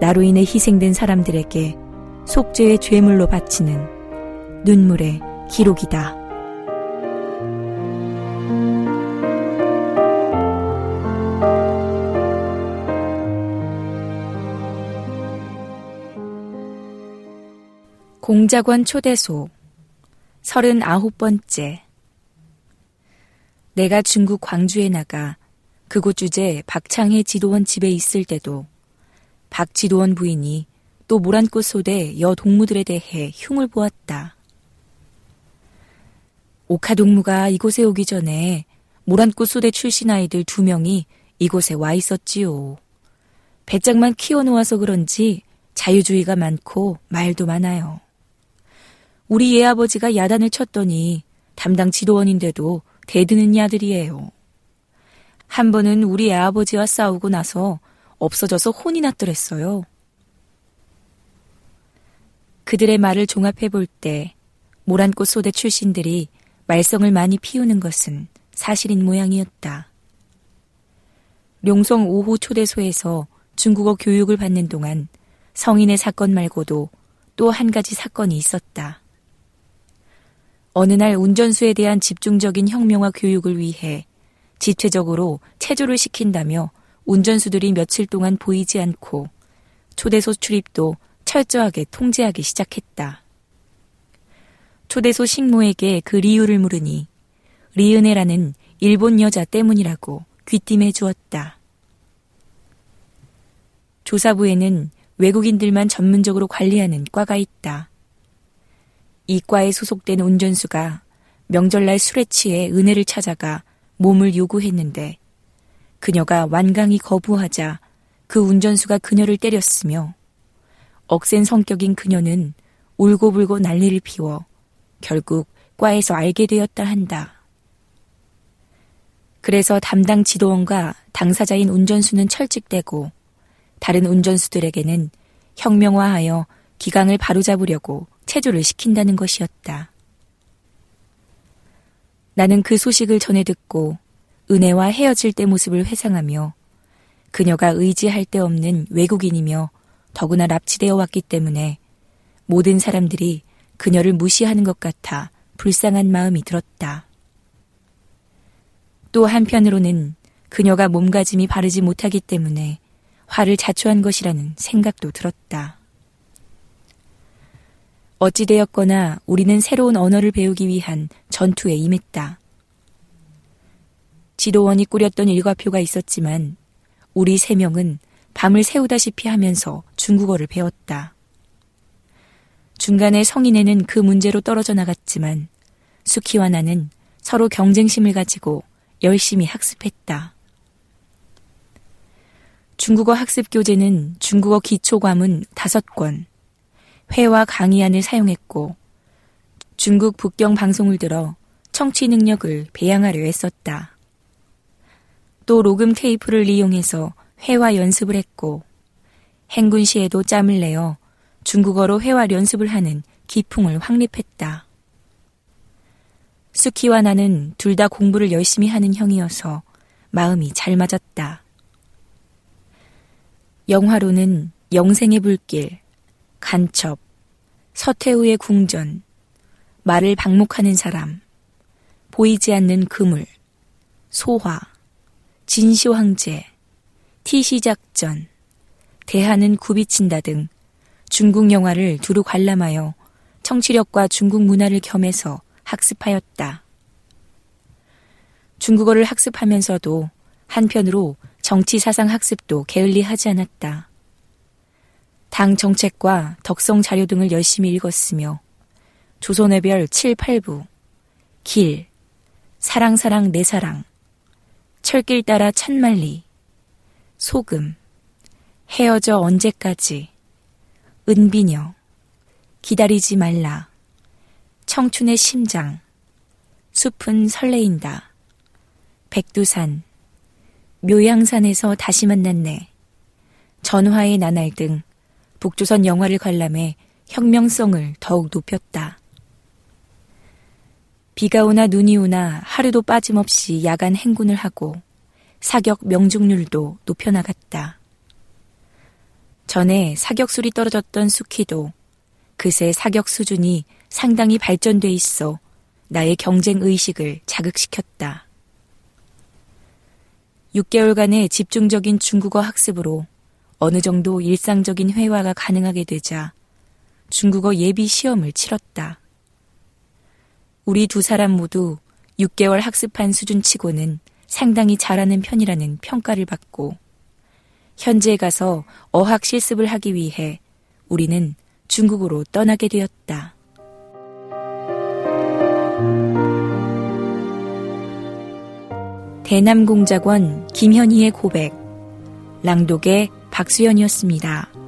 나로 인해 희생된 사람들에게 속죄의 죄물로 바치는 눈물의 기록이다. 공작원 초대소 39번째 내가 중국 광주에 나가 그곳 주재 박창혜 지도원 집에 있을 때도 박 지도원 부인이 또 모란꽃 소대 여 동무들에 대해 흉을 보았다. 오카 동무가 이곳에 오기 전에 모란꽃 소대 출신 아이들 두 명이 이곳에 와 있었지요. 배짱만 키워놓아서 그런지 자유주의가 많고 말도 많아요. 우리 예아버지가 야단을 쳤더니 담당 지도원인데도 대드는 야들이에요. 한 번은 우리 애아버지와 싸우고 나서 없어져서 혼이 났더랬어요. 그들의 말을 종합해 볼 때 모란꽃 소대 출신들이 말썽을 많이 피우는 것은 사실인 모양이었다. 룡성 5호 초대소에서 중국어 교육을 받는 동안 성인의 사건 말고도 또 한 가지 사건이 있었다. 어느 날 운전수에 대한 집중적인 혁명화 교육을 위해 지체적으로 체조를 시킨다며 운전수들이 며칠 동안 보이지 않고 초대소 출입도 철저하게 통제하기 시작했다. 초대소 식모에게 그 이유를 물으니 리은혜라는 일본 여자 때문이라고 귀띔해 주었다. 조사부에는 외국인들만 전문적으로 관리하는 과가 있다. 이 과에 소속된 운전수가 명절날 술에 취해 은혜를 찾아가 몸을 요구했는데 그녀가 완강히 거부하자 그 운전수가 그녀를 때렸으며 억센 성격인 그녀는 울고불고 난리를 피워 결국 과에서 알게 되었다 한다. 그래서 담당 지도원과 당사자인 운전수는 철칙되고 다른 운전수들에게는 혁명화하여 기강을 바로잡으려고 체조를 시킨다는 것이었다. 나는 그 소식을 전해 듣고 은혜와 헤어질 때 모습을 회상하며 그녀가 의지할 데 없는 외국인이며 더구나 납치되어 왔기 때문에 모든 사람들이 그녀를 무시하는 것 같아 불쌍한 마음이 들었다. 또 한편으로는 그녀가 몸가짐이 바르지 못하기 때문에 화를 자초한 것이라는 생각도 들었다. 어찌되었거나 우리는 새로운 언어를 배우기 위한 전투에 임했다. 지도원이 꾸렸던 일과표가 있었지만 우리 세 명은 밤을 새우다시피 하면서 중국어를 배웠다. 중간에 성인에는 그 문제로 떨어져 나갔지만 수키와 나는 서로 경쟁심을 가지고 열심히 학습했다. 중국어 학습 교재는 중국어 기초 과문 다섯 권, 회화 강의안을 사용했고 중국 북경 방송을 들어 청취 능력을 배양하려 했었다. 또 로금 테이프를 이용해서 회화 연습을 했고 행군 시에도 짬을 내어 중국어로 회화 연습을 하는 기풍을 확립했다. 수키와 나는 둘 다 공부를 열심히 하는 형이어서 마음이 잘 맞았다. 영화로는 영생의 불길, 간첩, 서태후의 궁전, 말을 방목하는 사람, 보이지 않는 그물, 소화, 진시황제, 티시작전, 대하는 굽이친다 등 중국 영화를 두루 관람하여 청취력과 중국 문화를 겸해서 학습하였다. 중국어를 학습하면서도 한편으로 정치 사상 학습도 게을리하지 않았다. 당 정책과 덕성 자료 등을 열심히 읽었으며 조선의별 7, 8부, 길, 사랑사랑 내 사랑, 철길 따라 천만리, 소금, 헤어져 언제까지, 은비녀, 기다리지 말라, 청춘의 심장, 숲은 설레인다, 백두산, 묘양산에서 다시 만났네, 전화의 나날 등 북조선 영화를 관람해 혁명성을 더욱 높였다. 비가 오나 눈이 오나 하루도 빠짐없이 야간 행군을 하고 사격 명중률도 높여나갔다. 전에 사격술이 떨어졌던 수키도 그새 사격 수준이 상당히 발전돼 있어 나의 경쟁 의식을 자극시켰다. 6개월간의 집중적인 중국어 학습으로 어느 정도 일상적인 회화가 가능하게 되자 중국어 예비 시험을 치렀다. 우리 두 사람 모두 6개월 학습한 수준치고는 상당히 잘하는 편이라는 평가를 받고 현지에 가서 어학 실습을 하기 위해 우리는 중국으로 떠나게 되었다. 대남공작원 김현희의 고백 랑독의 박수연이었습니다.